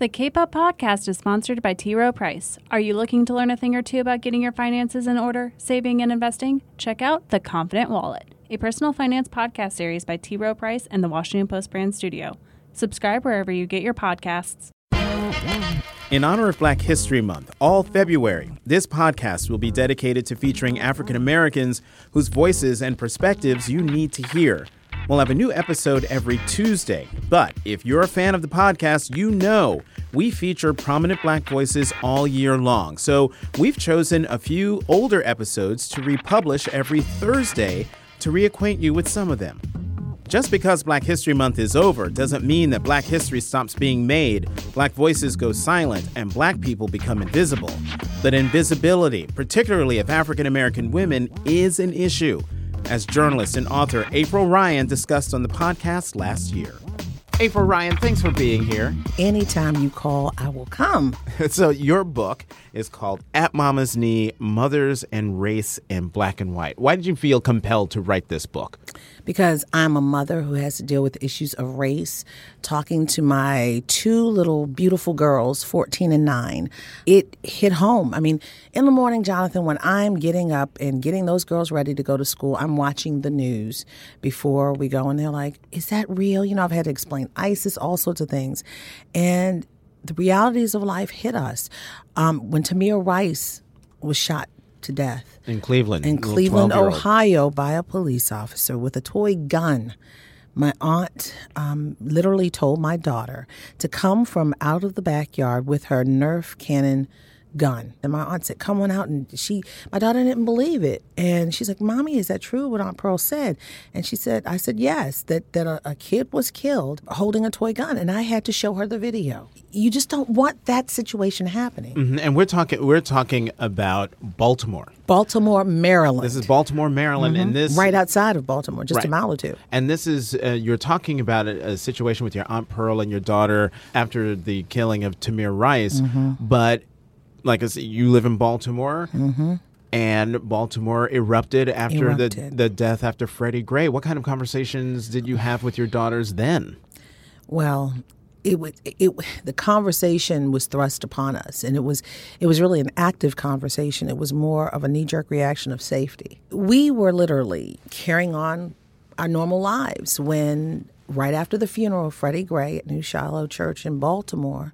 The Cape Up podcast is sponsored by T. Rowe Price. Are you looking to learn a thing or two about getting your finances in order, saving, and investing? Check out The Confident Wallet, a personal finance podcast series by T. Rowe Price and the Washington Post brand studio. Subscribe wherever you get your podcasts. In honor of Black History Month, all February, this podcast will be dedicated to featuring African Americans whose voices and perspectives you need to hear. We'll have a new episode every Tuesday. But if you're a fan of the podcast, you know we feature prominent black voices all year long. So we've chosen a few older episodes to republish every Thursday to reacquaint you with some of them. Just because Black History Month is over doesn't mean that black history stops being made, black voices go silent, and black people become invisible. But invisibility, particularly of African American women, is an issue as journalist and author April Ryan discussed on the podcast last year. April Ryan, thanks for being here. Anytime you call, I will come. so, your book is called At Mama's Knee Mothers and Race in Black and White. Why did you feel compelled to write this book? Because I'm a mother who has to deal with issues of race. Talking to my two little beautiful girls, 14 and 9, it hit home. I mean, in the morning, Jonathan, when I'm getting up and getting those girls ready to go to school, I'm watching the news before we go, and they're like, Is that real? You know, I've had to explain ISIS, all sorts of things. And the realities of life hit us. Um, when Tamir Rice was shot to death in Cleveland, in Cleveland, Ohio, by a police officer with a toy gun. My aunt um, literally told my daughter to come from out of the backyard with her Nerf cannon gun. And my aunt said, Come on out. And she, my daughter didn't believe it. And she's like, Mommy, is that true what Aunt Pearl said? And she said, I said, Yes, that, that a, a kid was killed holding a toy gun. And I had to show her the video. You just don't want that situation happening. Mm-hmm. And we're talking, we're talking about Baltimore. Baltimore, Maryland. This is Baltimore, Maryland, mm-hmm. and this right outside of Baltimore, just right. a mile or two. And this is uh, you're talking about a, a, situation with your aunt Pearl and your daughter after the killing of Tamir Rice, mm-hmm. but like you live in Baltimore. Mm-hmm. And Baltimore erupted after erupted. the the death after Freddie Gray. What kind of conversations did you have with your daughters then? Well, it, it, it, the conversation was thrust upon us, and it was it was really an active conversation. It was more of a knee jerk reaction of safety. We were literally carrying on our normal lives when, right after the funeral of Freddie Gray at New Shiloh Church in Baltimore,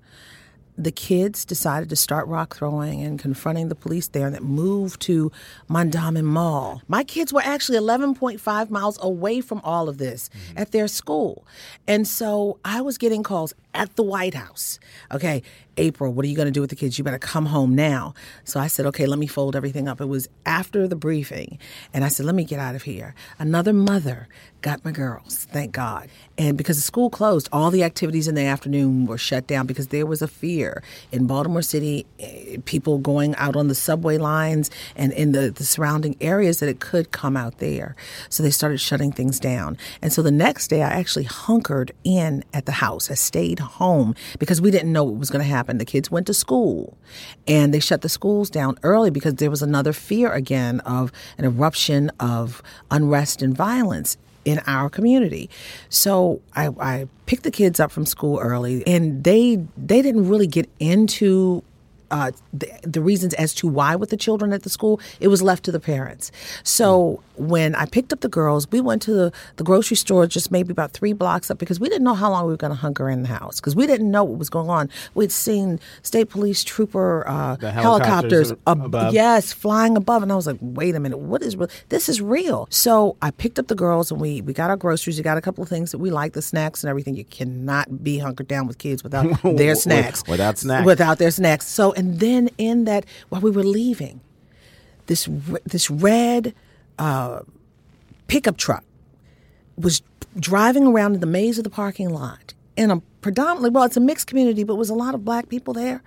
the kids decided to start rock throwing and confronting the police there and that moved to Mondawmin Mall. My kids were actually 11.5 miles away from all of this mm-hmm. at their school. And so I was getting calls at the White House. Okay, April, what are you going to do with the kids? You better come home now. So I said, okay, let me fold everything up. It was after the briefing. And I said, let me get out of here. Another mother got my girls, thank God. And because the school closed, all the activities in the afternoon were shut down because there was a fear in Baltimore City, eh, people going out on the subway lines and in the, the surrounding areas that it could come out there. So they started shutting things down. And so the next day, I actually hunkered in at the house. I stayed home because we didn't know what was going to happen. The kids went to school and they shut the schools down early because there was another fear again of an eruption of unrest and violence in our community. So I, I, picked the kids up from school early, and they they didn't really get into uh, the, the, reasons as to why with the children at the school, it was left to the parents. So when I picked up the girls, we went to the, the grocery store just maybe about three blocks up because we didn't know how long we were going to hunker in the house because we didn't know what was going on. We'd seen state police trooper uh, helicopters, helicopters ab- yes, flying above, and I was like, wait a minute, what is real? This is real. So I picked up the girls and we we got our groceries. We got a couple of things that we like, the snacks and everything. You cannot be hunkered down with kids without their snacks. Without snacks. Without their snacks. So and then in that, while we were leaving, this this red uh, pickup truck was driving around in the maze of the parking lot in a predominantly well, it's a mixed community, but was a lot of black people there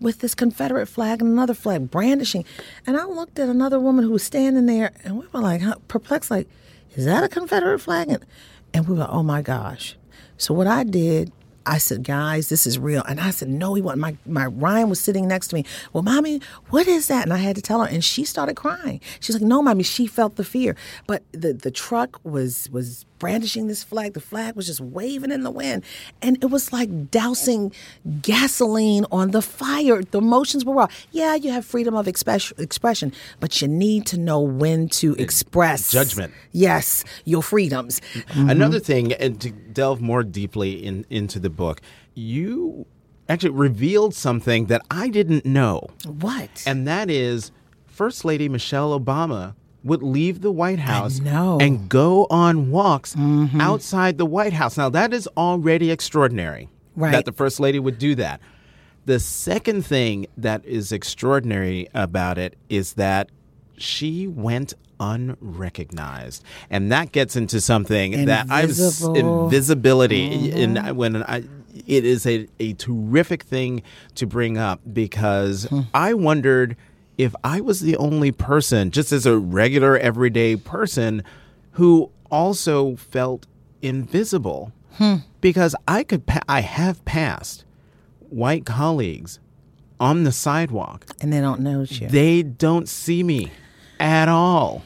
with this Confederate flag and another flag brandishing. And I looked at another woman who was standing there, and we were like perplexed, like, is that a Confederate flag? And, and we were, oh my gosh. So what I did I said, guys, this is real. And I said, no, he wasn't. My, my Ryan was sitting next to me. Well, mommy, what is that? And I had to tell her. And she started crying. She's like, no, mommy, she felt the fear. But the, the truck was was brandishing this flag. The flag was just waving in the wind. And it was like dousing gasoline on the fire. The emotions were raw. Yeah, you have freedom of express- expression, but you need to know when to express Judgment. Yes, your freedoms. Mm-hmm. Another mm-hmm. thing, and to delve more deeply in, into the book, you actually revealed something that I didn't know. What? And that is First Lady Michelle Obama would leave the White House and go on walks mm-hmm. outside the White House. Now, that is already extraordinary Right. that the First Lady would do that. The second thing that is extraordinary about it is that she went unrecognized. And that gets into something that I've Invisible. invisibility. And mm-hmm. when I, it is a, a terrific thing to bring up because hmm. I wondered if I was the only person, just as a regular everyday person, who also felt invisible. Hmm. Because I could, pa- I have passed white colleagues on the sidewalk and they don't notice you. they don't see me at all.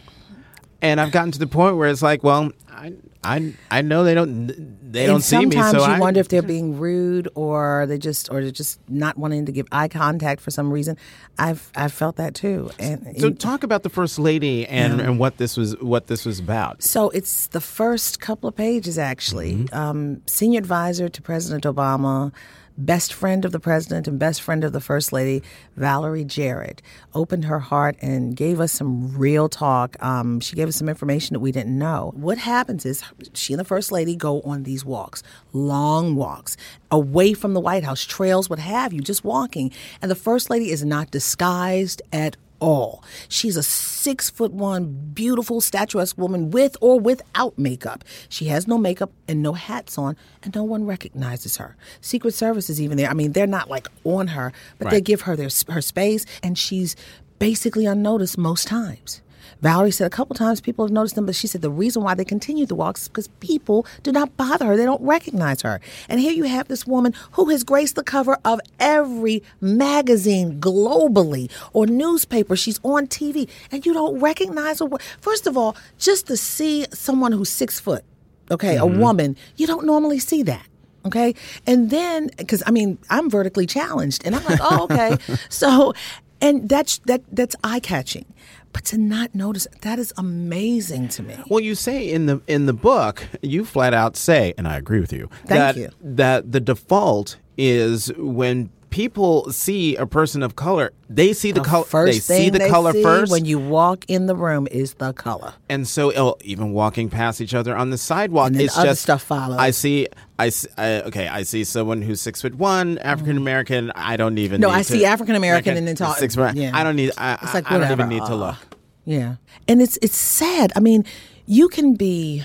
And I've gotten to the point where it's like, well, I I, I know they don't they don't and see me, sometimes so you I wonder if they're being rude or they just or they're just not wanting to give eye contact for some reason. I've I've felt that too. And So talk about the first lady and, and what this was what this was about. So it's the first couple of pages, actually. Mm-hmm. Um, senior advisor to President Obama, best friend of the president, and best friend of the first lady, Valerie Jarrett, opened her heart and gave us some real talk. Um, she gave us some information that we didn't know. What happens is she and the first lady go on these walks, long walks, away from the White House, trails, what have you, just walking. And the first lady is not disguised at all. She's a six foot one, beautiful, statuesque woman with or without makeup. She has no makeup and no hats on, and no one recognizes her. Secret Service is even there. I mean, they're not like on her, but they give her their her space, and she's basically unnoticed most times. Valerie said a couple times people have noticed them, but she said the reason why they continue the walks is because people do not bother her. They don't recognize her. And here you have this woman who has graced the cover of every magazine globally or newspaper. She's on TV, and you don't recognize her. First of all, just to see someone who's six foot, okay, a mm-hmm. woman, you don't normally see that. Okay. And then, because I mean, I'm vertically challenged, and I'm like, oh, okay. so, and that's that that's eye catching. But to not notice that is amazing to me. Well, you say in the in the book, you flat out say, and I agree with you, Thank that you. that the default is when people see a person of color, they see the, color. First They see the they color see first, when you walk in the room is the color. and so oh, even walking past each other on the sidewalk, And it's other just stuff follows. I see. I, s- I- okay. I see someone who's six foot one, African American. I don't even. No, I to- see African American and then talk- six foot. yeah. I don't need. I, It's like I, I don't even need to look. Yeah. And it's it's sad. I mean, you can be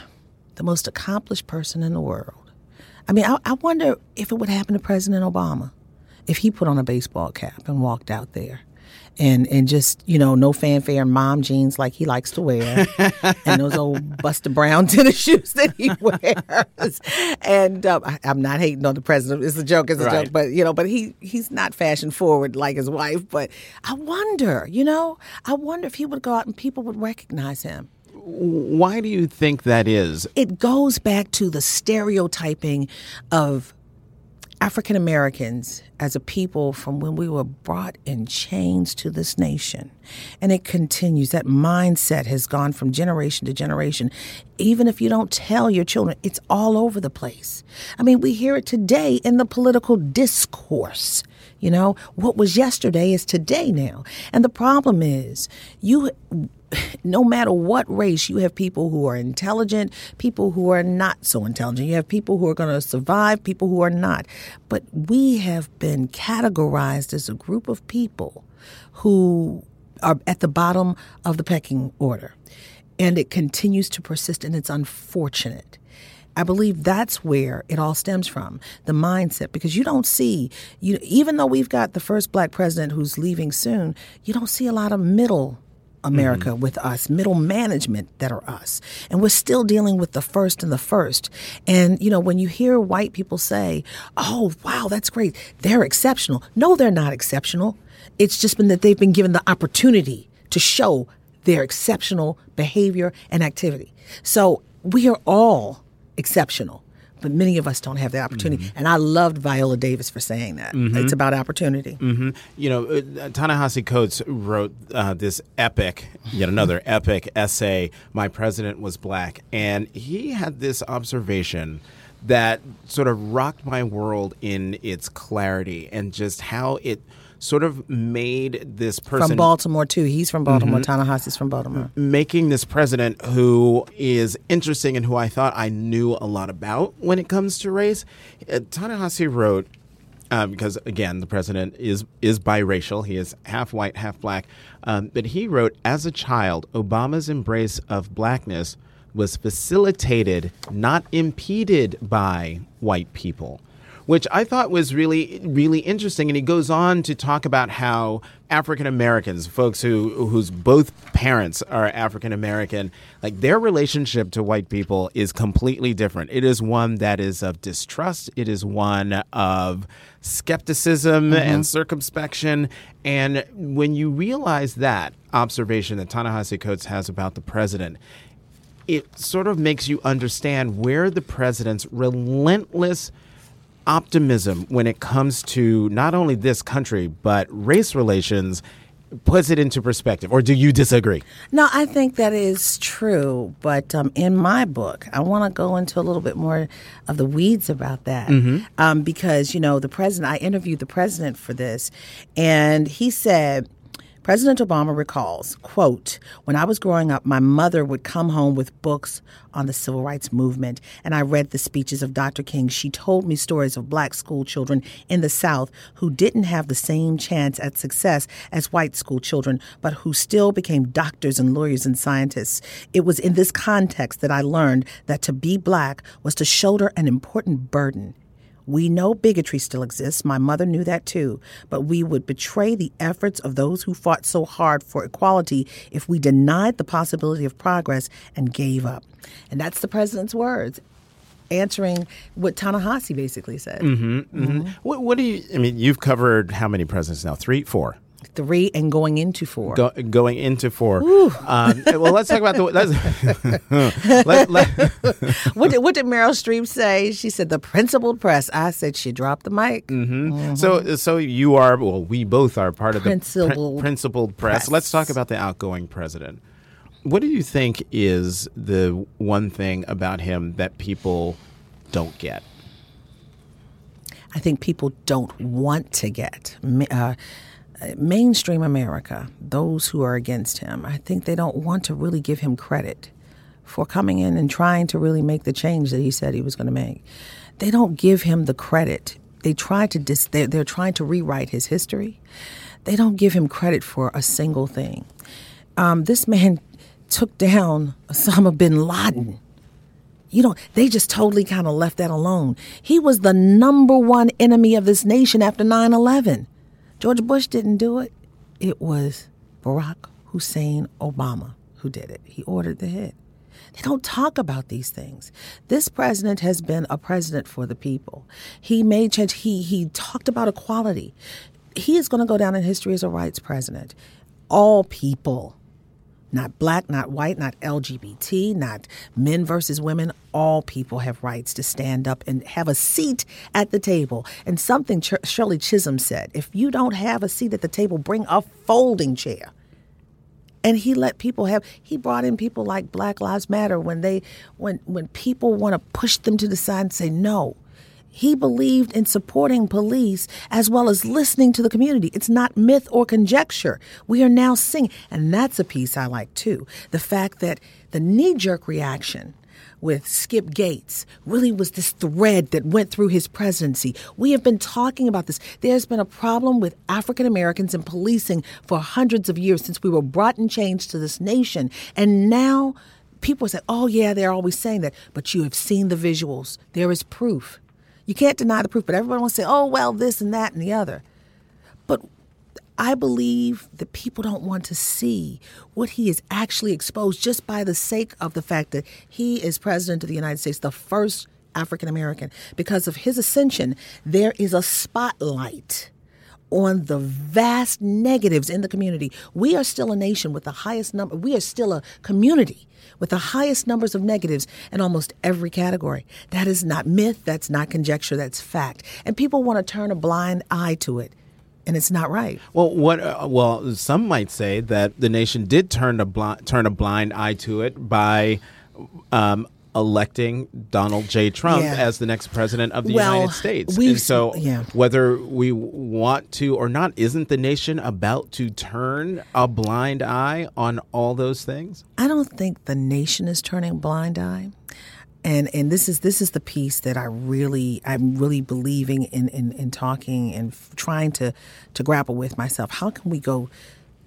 the most accomplished person in the world. I mean, I, I wonder if it would happen to President Obama if he put on a baseball cap and walked out there. And, and just you know no fanfare and mom jeans like he likes to wear and those old Buster Brown tennis shoes that he wears and um, I, I'm not hating on the president it's a joke it's a Right. joke but you know but he he's not fashion forward like his wife but I wonder you know I wonder if he would go out and people would recognize him Why do you think that is? it goes back to the stereotyping of African Americans as a people from when we were brought in chains to this nation. And it continues. That mindset has gone from generation to generation. Even if you don't tell your children, it's all over the place. I mean, we hear it today in the political discourse. You know, what was yesterday is today now. And the problem is, you no matter what race, you have people who are intelligent, people who are not so intelligent. You have people who are going to survive, people who are not. But we have been categorized as a group of people who are at the bottom of the pecking order. And it continues to persist, and it's unfortunate. I believe that's where it all stems from the mindset because you don't see you even though we've got the first black president who's leaving soon you don't see a lot of middle America mm-hmm. with us, middle management that are us. And we're still dealing with the first and the first. And, you know, when you hear white people say, oh, wow, that's great, they're exceptional. No, they're not exceptional. It's just been that they've been given the opportunity to show their exceptional behavior and activity. So We are all exceptional but many of us don't have the opportunity. Mm-hmm. And I loved Viola Davis for saying that. Mm-hmm. It's about opportunity. Mm-hmm. You know, uh, Ta-Nehisi Coates wrote uh, this epic, yet another epic essay, My President Was Black. And he had this observation that sort of rocked my world in its clarity and just how it – sort of made this person from Baltimore too. He's from Baltimore. mm hmm from Baltimore. Making this president who is interesting and who I thought I knew a lot about when it comes to race. Uh, Ta-Nehisi wrote. Um, because again, the president is is biracial. He is half white, half black. Um, but he wrote, as a child, Obama's embrace of blackness was facilitated, not impeded by white people which I thought was really, really interesting. And he goes on to talk about how African Americans, folks who whose both parents are African American, like their relationship to white people is completely different. It is one that is of distrust. It is one of skepticism mm-hmm. and circumspection. And when you realize that observation that Ta-Nehisi Coates has about the president, it sort of makes you understand where the president's relentless optimism when it comes to not only this country, but race relations puts it into perspective, or do you disagree? No, I think that is true. But um, in my book, I want to go into a little bit more of the weeds about that. Mm-hmm. Um, because, you know, the president, I interviewed the president for this, and he said, President Obama recalls, quote, When I was growing up, my mother would come home with books on the civil rights movement, and I read the speeches of Dr. King. She told me stories of black school children in the South who didn't have the same chance at success as white school children, but who still became doctors and lawyers and scientists. It was in this context that I learned that to be black was to shoulder an important burden we know bigotry still exists. My mother knew that too. But we would betray the efforts of those who fought so hard for equality if we denied the possibility of progress and gave up. And that's the president's words answering what Ta-Nehisi basically said. Mm-hmm, mm-hmm. Mm-hmm. What, what, do you? I mean, you've covered how many presidents now? Three, four three and going into four. Go, going into four. Um, well, let's talk about the. let, let, what, did, what did Meryl Streep say? She said the principled press. I said she dropped the mic. Mm-hmm. Mm-hmm. So, so you are. Well, we both are part of principled the pr- principled press. press. Let's talk about the outgoing president. What do you think is the one thing about him that people don't get? I think people don't want to get. Uh, mainstream America, those who are against him, I think they don't want to really give him credit for coming in and trying to really make the change that he said he was going to make. They don't give him the credit. They try to dis- they're, they're trying to rewrite his history. They don't give him credit for a single thing. Um, this man took down Osama bin Laden. You know, they just totally kind of left that alone. He was the number one enemy of this nation after 9 11. George Bush didn't do it. It was Barack Hussein Obama who did it. He ordered the hit. They don't talk about these things. This president has been a president for the people. He made change. He he talked about equality. He is going to go down in history as a rights president. All people not black, not white, not LGBT, not men versus women. All people have rights to stand up and have a seat at the table. And something Ch- Shirley Chisholm said if you don't have a seat at the table, bring a folding chair. And he let people have he brought in people like Black Lives Matter when they when when people want to push them to the side and say no he believed in supporting police as well as listening to the community. It's not myth or conjecture. We are now seeing, and that's a piece I like too. The fact that the knee jerk reaction with Skip Gates really was this thread that went through his presidency. We have been talking about this. There's been a problem with African Americans in policing for hundreds of years since we were brought in chains to this nation. And now people say, oh, yeah, they're always saying that. But you have seen the visuals, there is proof. You can't deny the proof, but everyone wants to say, oh, well, this and that and the other. But I believe that people don't want to see what he is actually exposed just by the sake of the fact that he is president of the United States, the first African American. Because of his ascension, there is a spotlight on the vast negatives in the community. We are still a nation with the highest number, we are still a community with the highest numbers of negatives in almost every category. That is not myth, that's not conjecture, that's fact. And people want to turn a blind eye to it. And it's not right. Well, what? Uh, well, some might say that the nation did turn a blind turn a blind eye to it by um, electing Donald J. Trump Yeah. as the next president of the Well, United States. And so, yeah. whether we want to or not, isn't the nation about to turn a blind eye on all those things? I don't think the nation is turning a blind eye. And and this is this is the piece that I really I'm really believing in in, in talking and f- trying to to grapple with myself. How can we go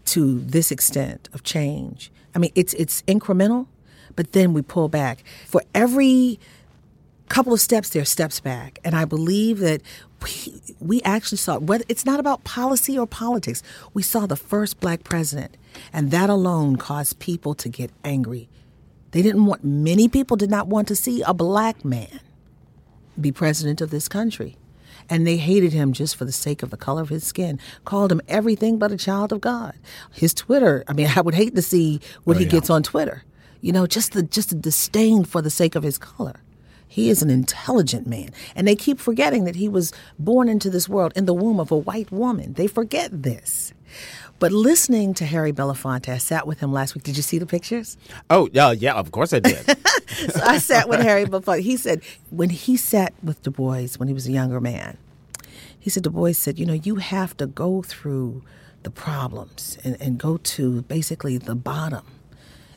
to this extent of change? I mean, it's it's incremental, but then we pull back. For every couple of steps there, are steps back. And I believe that we, we actually saw whether it's not about policy or politics. We saw the first black president, and that alone caused people to get angry. They didn't want many people did not want to see a black man be president of this country. And they hated him just for the sake of the color of his skin, called him everything but a child of God. His Twitter, I mean, I would hate to see what oh, he gets on Twitter. You know, just the just the disdain for the sake of his color. He is an intelligent man. And they keep forgetting that he was born into this world in the womb of a white woman. They forget this. But listening to Harry Belafonte, I sat with him last week. Did you see the pictures? Oh, yeah, yeah, of course I did. so I sat with Harry Belafonte. He said when he sat with Du Bois when he was a younger man, he said Du Bois said, you know, you have to go through the problems and, and go to basically the bottom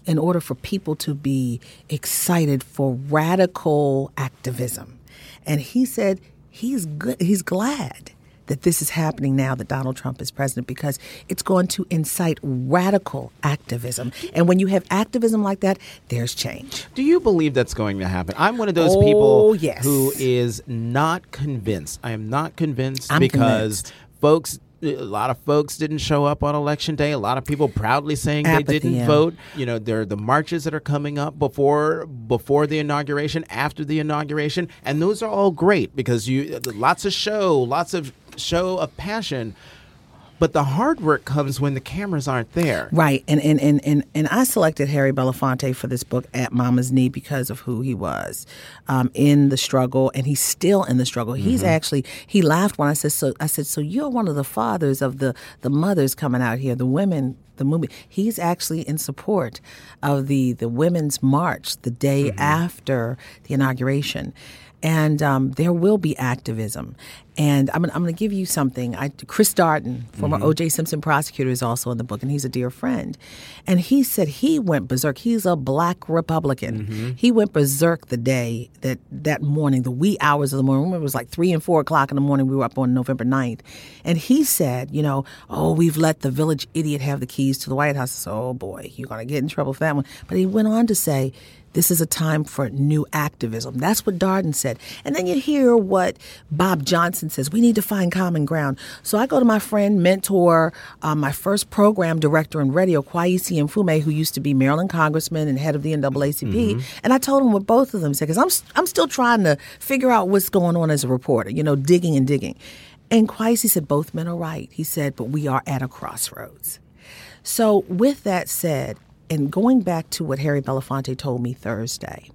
in order for people to be excited for radical activism. And he said he's good he's glad that this is happening now that Donald Trump is president because it's going to incite radical activism. And when you have activism like that, there's change. Do you believe that's going to happen? I'm one of those Oh, people yes. who is not convinced. I am not convinced I'm because convinced. folks a lot of folks didn't show up on election day. A lot of people proudly saying Apathy, they didn't yeah. vote. You know, there are the marches that are coming up before before the inauguration, after the inauguration, and those are all great because you lots of show, lots of show of passion. But the hard work comes when the cameras aren't there. Right. And and, and, and and I selected Harry Belafonte for this book at Mama's Knee because of who he was um, in the struggle and he's still in the struggle. He's actually he laughed when I said so I said, So you're one of the fathers of the the mothers coming out here, the women the movement. He's actually in support of the the women's march the day after the inauguration. And um, there will be activism. And I'm, I'm going to give you something. I, Chris Darden, former mm-hmm. O.J. Simpson prosecutor, is also in the book, and he's a dear friend. And he said he went berserk. He's a black Republican. Mm-hmm. He went berserk the day that that morning, the wee hours of the morning. Remember, it was like three and four o'clock in the morning. We were up on November 9th. And he said, you know, oh, we've let the village idiot have the keys to the White House. So, oh boy, you're going to get in trouble for that one. But he went on to say, this is a time for new activism. That's what Darden said. And then you hear what Bob Johnson says. We need to find common ground. So I go to my friend, mentor, uh, my first program director in radio, Kweisi Mfume, who used to be Maryland congressman and head of the NAACP. And I told him what both of them said, because I'm, I'm still trying to figure out what's going on as a reporter, you know, digging and digging. And Kwaisi said, both men are right. He said, but we are at a crossroads. So, with that said, and going back to what Harry Belafonte told me Thursday,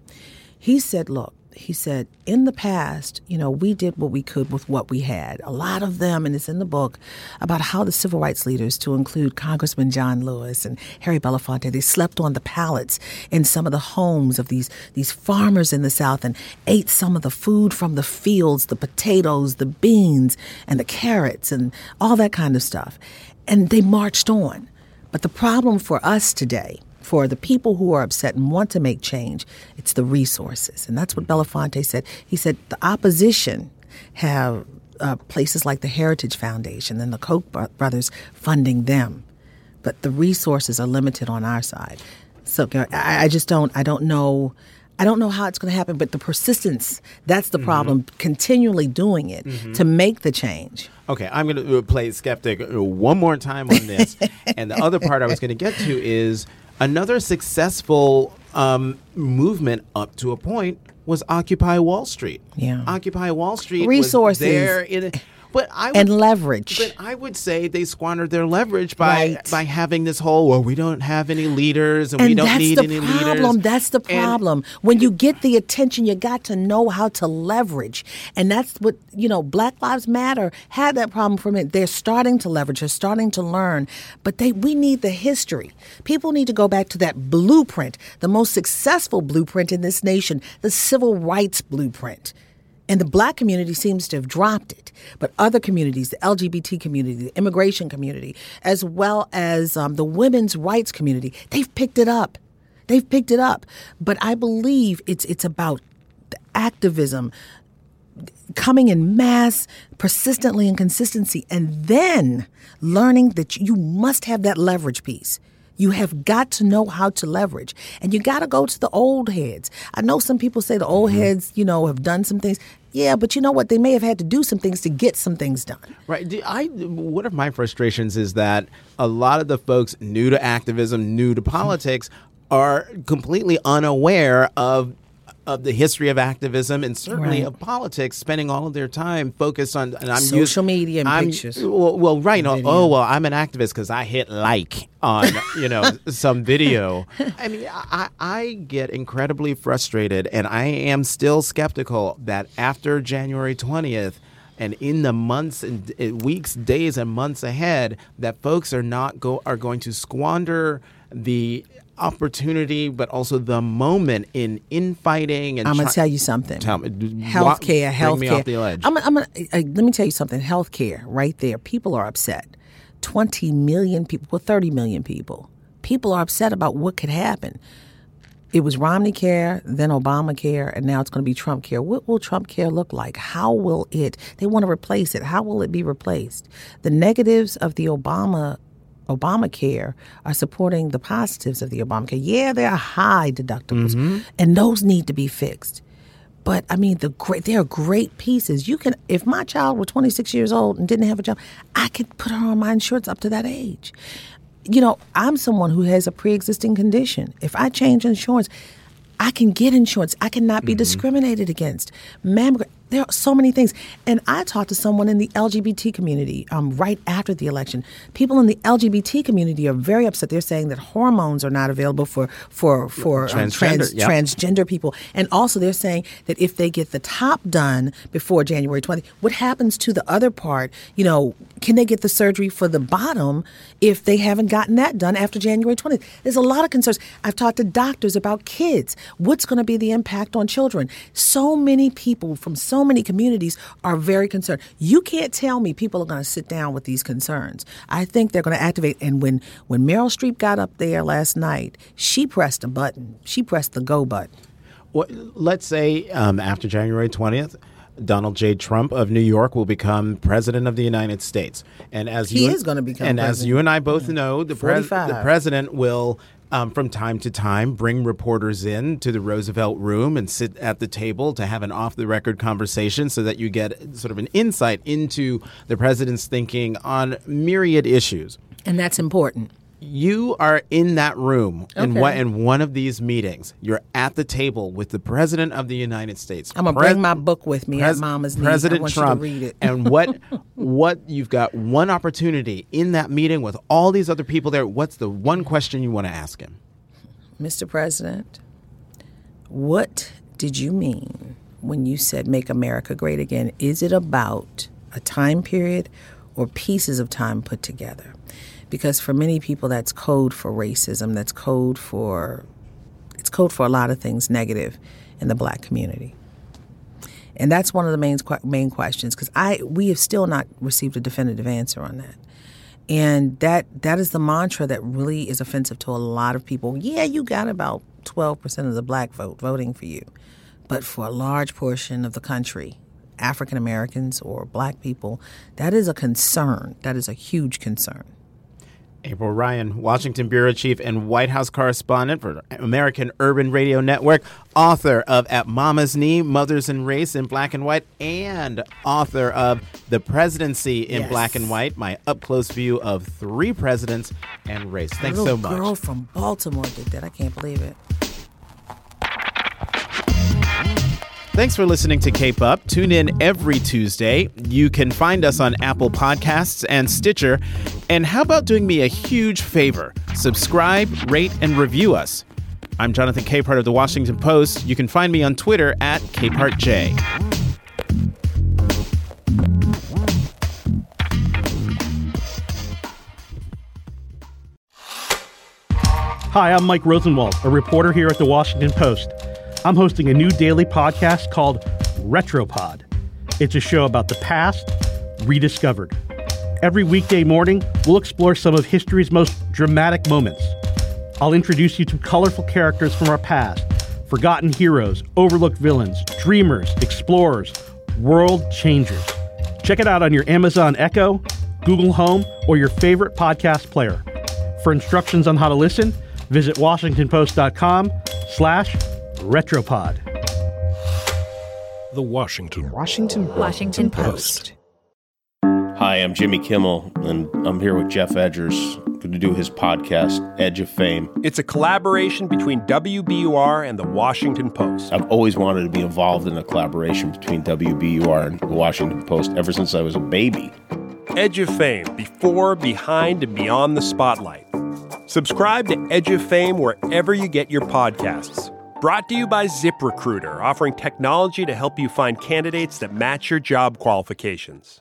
he said, Look, he said, in the past, you know, we did what we could with what we had. A lot of them, and it's in the book, about how the civil rights leaders, to include Congressman John Lewis and Harry Belafonte, they slept on the pallets in some of the homes of these, these farmers in the South and ate some of the food from the fields, the potatoes, the beans, and the carrots, and all that kind of stuff. And they marched on. But the problem for us today, for the people who are upset and want to make change, it's the resources. And that's what Belafonte said. He said the opposition have uh, places like the Heritage Foundation and the Koch brothers funding them, but the resources are limited on our side. So I, I just don't. I don't know. I don't know how it's going to happen, but the persistence, that's the problem, continually doing it to make the change. Okay, I'm going to play skeptic uh, one more time on this. and the other part I was going to get to is another successful um, movement up to a point was Occupy Wall Street. Yeah. Occupy Wall Street Resources. was there in But I and leverage. But I would say they squandered their leverage by Right. by having this whole well, we don't have any leaders and, we don't need the any problem. leaders. That's the And- problem. when you get the attention, you got to know how to leverage, and that's what you know. Black Lives Matter had that problem from it. They're starting to leverage. They're starting to learn, but they we need the history. People need to go back to that blueprint, the most successful blueprint in this nation, the civil rights blueprint. And the black community seems to have dropped it. But other communities, the LGBT community, the immigration community, as well as um, the women's rights community, they've picked it up. They've picked it up. But I believe it's it's about the activism, coming in mass, persistently and consistency, and then learning that you must have that leverage piece. You have got to know how to leverage. And you got to go to the old heads. I know some people say the old mm-hmm. heads, you know, have done some things. Yeah, but you know what? They may have had to do some things to get some things done. Right. I one of my frustrations is that a lot of the folks new to activism, new to mm-hmm. politics, are completely unaware of of the history of activism and certainly Right. of politics, spending all of their time focused on and I'm Social used- media and I'm- pictures. Well, well right. No, oh well, I'm an activist because I hit like on you know some video. I mean, I I get incredibly frustrated, and I am still skeptical that after January twentieth. And in the months and uh, weeks, days, and months ahead, that folks are not go are going to squander the opportunity, but also the moment in infighting and. I'm gonna try- tell you something. Tell me, healthcare, bring healthcare. the. I'm, I'm gonna, uh, let me tell you something. Healthcare, right there. People are upset. 20 million people, well, 30 million people. People are upset about what could happen. It was Romney Care, then Obamacare, and now it's going to be Trump Care. What will Trump Care look like? How will it? They want to replace it. How will it be replaced? The negatives of the Obama Obamacare are supporting the positives of the Obamacare. Yeah, there are high deductibles, mm-hmm. and those need to be fixed. But I mean, the great they are great pieces. You can, if my child were 26 years old and didn't have a job, I could put her on my insurance up to that age. You know, I'm someone who has a pre-existing condition. If I change insurance, I can get insurance. I cannot be mm-hmm. discriminated against. Mammogram. There are so many things. And I talked to someone in the LGBT community um, right after the election. People in the LGBT community are very upset. They're saying that hormones are not available for for for um, Transgender, trans, yeah. transgender people. And also, they're saying that if they get the top done before January 20th, what happens to the other part? You know, can they get the surgery for the bottom if they haven't gotten that done after January 20th? There's a lot of concerns. I've talked to doctors about kids. What's going to be the impact on children? So many people from so many communities are very concerned. You can't tell me people are going to sit down with these concerns. I think they're going to activate. And when, when Meryl Streep got up there last night, she pressed a button. She pressed the go button. Well, let's say um, after January 20th, Donald J. Trump of New York will become president of the United States. And as He you is gonna become And as you and I both know, the, pres- the president will. Um, from time to time, bring reporters in to the Roosevelt room and sit at the table to have an off the record conversation so that you get sort of an insight into the president's thinking on myriad issues. And that's important. You are in that room in what in one of these meetings. You're at the table with the president of the United States. I'm gonna Pres- bring my book with me Pres- at Mama's knee. President want Trump. read it. and what what you've got one opportunity in that meeting with all these other people there. What's the one question you want to ask him? Mr. President, what did you mean when you said make America great again? Is it about a time period or pieces of time put together? Because for many people, that's code for racism. That's code for it's code for a lot of things negative in the black community. And that's one of the main main questions because I we have still not received a definitive answer on that. And that that is the mantra that really is offensive to a lot of people. Yeah, you got about 12% of the black vote voting for you. But for a large portion of the country, African Americans or black people, that is a concern. That is a huge concern. April Ryan, Washington bureau chief and White House correspondent for American Urban Radio Network, author of At Mama's Knee: Mothers and Race in Black and White, and author of The Presidency in Yes. Black and White: My Up Close View of Three Presidents and Race. Thanks so much. girl from Baltimore did that. I can't believe it. Thanks for listening to Cape Up. Tune in every Tuesday. You can find us on Apple Podcasts and Stitcher. And how about doing me a huge favor? Subscribe, rate, and review us. I'm Jonathan Capehart of the Washington Post. You can find me on Twitter at CapehartJ. Hi, I'm Mike Rosenwald, a reporter here at the Washington Post. I'm hosting a new daily podcast called Retropod. It's a show about the past rediscovered. Every weekday morning, we'll explore some of history's most dramatic moments. I'll introduce you to colorful characters from our past, forgotten heroes, overlooked villains, dreamers, explorers, world changers. Check it out on your Amazon Echo, Google Home, or your favorite podcast player. For instructions on how to listen, visit washingtonpost.com slash retropod. The Washington Washington Washington Post. Hi, I'm Jimmy Kimmel, and I'm here with Geoff Edgers, going to do his podcast, Edge of Fame. It's a collaboration between WBUR and the Washington Post. I've always wanted to be involved in a collaboration between WBUR and the Washington Post ever since I was a baby. Edge of Fame, before, behind, and beyond the spotlight. Subscribe to Edge of Fame wherever you get your podcasts. Brought to you by ZipRecruiter, offering technology to help you find candidates that match your job qualifications.